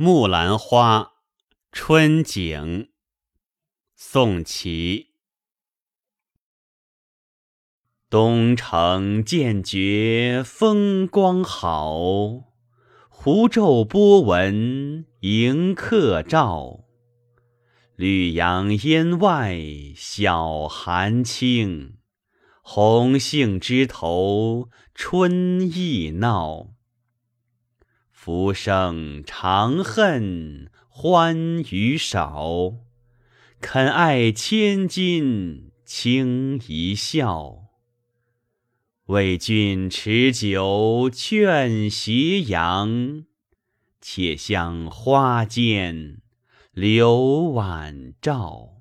木兰花，春景。宋祁。东城渐觉风光好，湖昼波纹迎客照。绿杨烟外晓寒轻，红杏枝头春意闹。浮生长恨欢娱少，肯爱千金轻一笑。为君持酒劝斜阳，且向花间。留晚照。